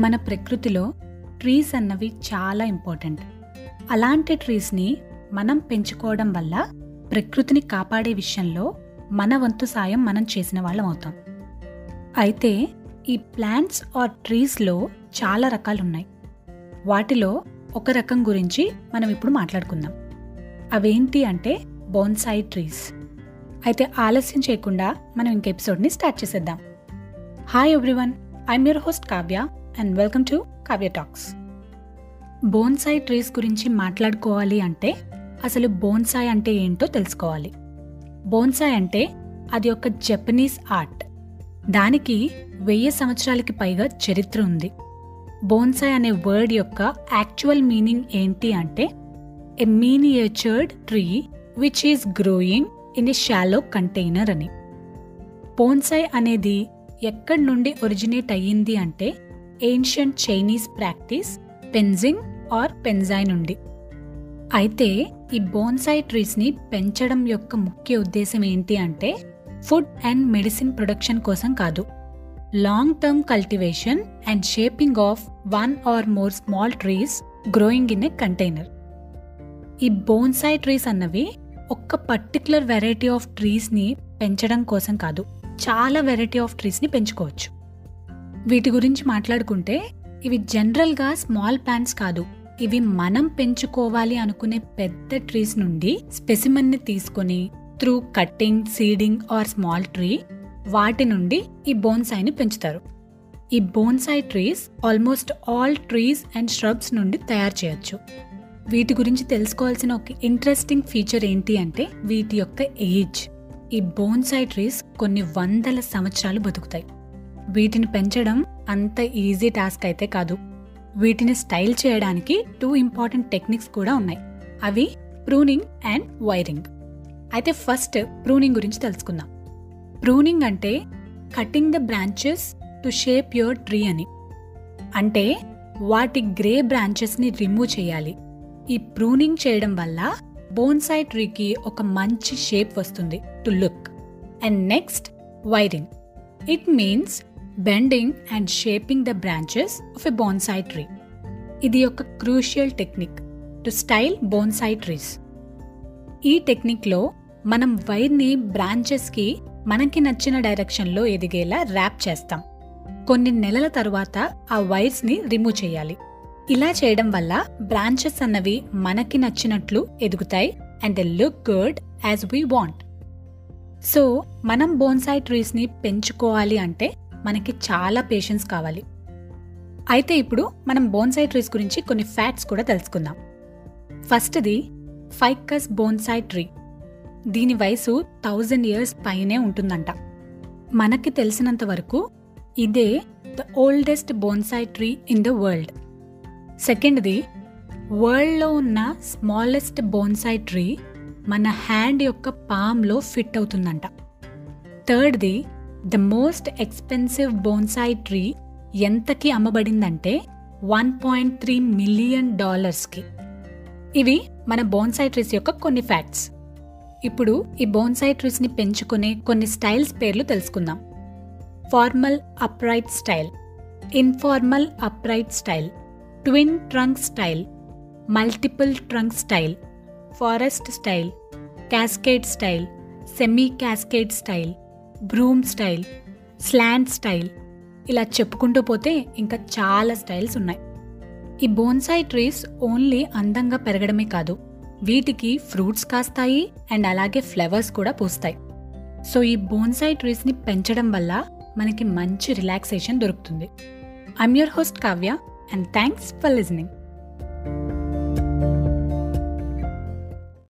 మన ప్రకృతిలో ట్రీస్ అన్నవి చాలా ఇంపార్టెంట్ అలాంటి ట్రీస్ని మనం పెంచుకోవడం వల్ల ప్రకృతిని కాపాడే విషయంలో మన వంతు సాయం మనం చేసిన వాళ్ళం అవుతాం. అయితే ఈ ప్లాంట్స్ ఆర్ ట్రీస్లో చాలా రకాలు ఉన్నాయి వాటిలో ఒక రకం గురించి మనం ఇప్పుడు మాట్లాడుకుందాం. అవేంటి అంటే బోన్సాయి ట్రీస్ అయితే ఆలస్యం చేయకుండా మనం ఇంక ఎపిసోడ్ని స్టార్ట్ చేసేద్దాం. Hi everyone I am your host Kavya and welcome to Kavya talks. Bonsai trees గురించి మాట్లాడుకోవాలి అంటే అసలు బోన్సాయ్ అంటే ఏంటో తెలుసుకోవాలి. బోన్సాయ్ అంటే అది ఒక జపనీస్ ఆర్ట్. దానికి వెయ్యి సంవత్సరాలకి పైగా చరిత్ర ఉంది. బోన్సాయ్ అనే వర్డ్ యొక్క యాక్చువల్ మీనింగ్ ఏంటి అంటే a miniatured tree which is growing in a shallow container అని. బోన్సాయ్ అనేది ఎక్కడి నుండి ఒరిజినేట్ అయ్యింది అంటే ancient Chinese practice penjing or penzai నుండి. అయితే ఈ బోన్సాయ్ ట్రీస్ని పెంచడం యొక్క ముఖ్య ఉద్దేశం ఏంటి అంటే ఫుడ్ అండ్ మెడిసిన్ ప్రొడక్షన్ కోసం కాదు. Long term cultivation and shaping of one or more small trees growing in a container ఈ బోన్సాయ్ ట్రీస్ అన్నవి ఒక్క పర్టికులర్ వెరైటీ ఆఫ్ ట్రీస్ని పెంచడం కోసం కాదు. చాలా వెరైటీ ఆఫ్ ట్రీస్ని పెంచుకోవచ్చు. వీటి గురించి మాట్లాడుకుంటే ఇవి జనరల్గా స్మాల్ ప్లాంట్స్ కాదు. ఇవి మనం పెంచుకోవాలి అనుకునే పెద్ద ట్రీస్ నుండి స్పెసిమన్ని తీసుకొని through cutting seeding or small tree వాటి నుండి ఈ బోన్సాయిని పెంచుతారు. ఈ bonsai trees almost all trees and shrubs నుండి తయారు చేయొచ్చు. వీటి గురించి తెలుసుకోవాల్సిన ఒక ఇంట్రెస్టింగ్ ఫీచర్ ఏంటి అంటే వీటి యొక్క ఏజ్. ఈ బోన్సాయి ట్రీస్ కొన్ని వందల సంవత్సరాలు బతుకుతాయి. వీటిని పెంచడం అంత ఈజీ టాస్క్ అయితే కాదు. వీటిని స్టైల్ చేయడానికి టూ ఇంపార్టెంట్ టెక్నిక్స్ కూడా ఉన్నాయి. అవి ప్రూనింగ్ అండ్ వైరింగ్. అయితే ఫస్ట్ ప్రూనింగ్ గురించి తెలుసుకుందాం. ప్రూనింగ్ అంటే cutting the branches to shape your tree అని. అంటే వాటి గ్రే బ్రాంచెస్ని రిమూవ్ చేయాలి. ఈ ప్రూనింగ్ చేయడం వల్ల బోన్సాయి ట్రీకి ఒక మంచి షేప్ వస్తుంది to look. And next wiring. It means bending and shaping the branches of a bonsai tree ఇది ఒక crucial technique to style bonsai trees ఈ టెక్నిక్లో మనం వైర్ని బ్రాంచెస్కి మనకి నచ్చిన డైరెక్షన్లో ఎదిగేలా ర్యాప్ చేస్తాం. కొన్ని నెలల తరువాత ఆ వైర్స్ని రిమూవ్ చేయాలి. ఇలా చేయడం వల్ల బ్రాంచెస్ అన్నవి మనకి నచ్చినట్లు ఎదుగుతాయి and the look good as we want so మనం బోన్సాయి ట్రీస్ని పెంచుకోవాలి అంటే మనకి చాలా పేషెన్స్ కావాలి. అయితే ఇప్పుడు మనం బోన్సాయి ట్రీస్ గురించి కొన్ని ఫ్యాక్ట్స్ కూడా తెలుసుకుందాం. ఫస్ట్ది ఫైకస్ బోన్సాయి ట్రీ దీని వయసు థౌజండ్ ఇయర్స్ పైనే ఉంటుందంట. మనకి తెలిసినంత వరకు ఇదే the oldest bonsai tree in the world సెకండ్ది వరల్డ్లో ఉన్న స్మాలెస్ట్ బోన్సాయి ట్రీ మన హ్యాండ్ యొక్క పామ్లో ఫిట్ అవుతుందంట. థర్డ్ది the most expensive bonsai tree ఎంతకి అమ్మబడిందంటే వన్ పాయింట్ త్రీ మిలియన్ డాలర్స్కి. ఇవి మన బోన్సాయి ట్రీస్ యొక్క కొన్ని ఫ్యాక్ట్స్. ఇప్పుడు ఈ బోన్సాయి ట్రీస్ని పెంచుకునే కొన్ని స్టైల్స్ పేర్లు తెలుసుకుందాం. Formal upright style informal upright style twin trunk style multiple trunk style forest style cascade style semi cascade style broom style slant style ఇలా చెప్పుకుంటూ పోతే ఇంకా చాలా స్టైల్స్ ఉన్నాయి. ఈ బోన్సాయి ట్రీస్ ఓన్లీ అందంగా పెరగడమే కాదు వీటికి ఫ్రూట్స్ కాస్తాయి అండ్ అలాగే ఫ్లవర్స్ కూడా పూస్తాయి. సో ఈ బోన్సాయి ట్రీస్ని పెంచడం వల్ల మనకి మంచి రిలాక్సేషన్ దొరుకుతుంది. I'm your host Kavya and thanks for listening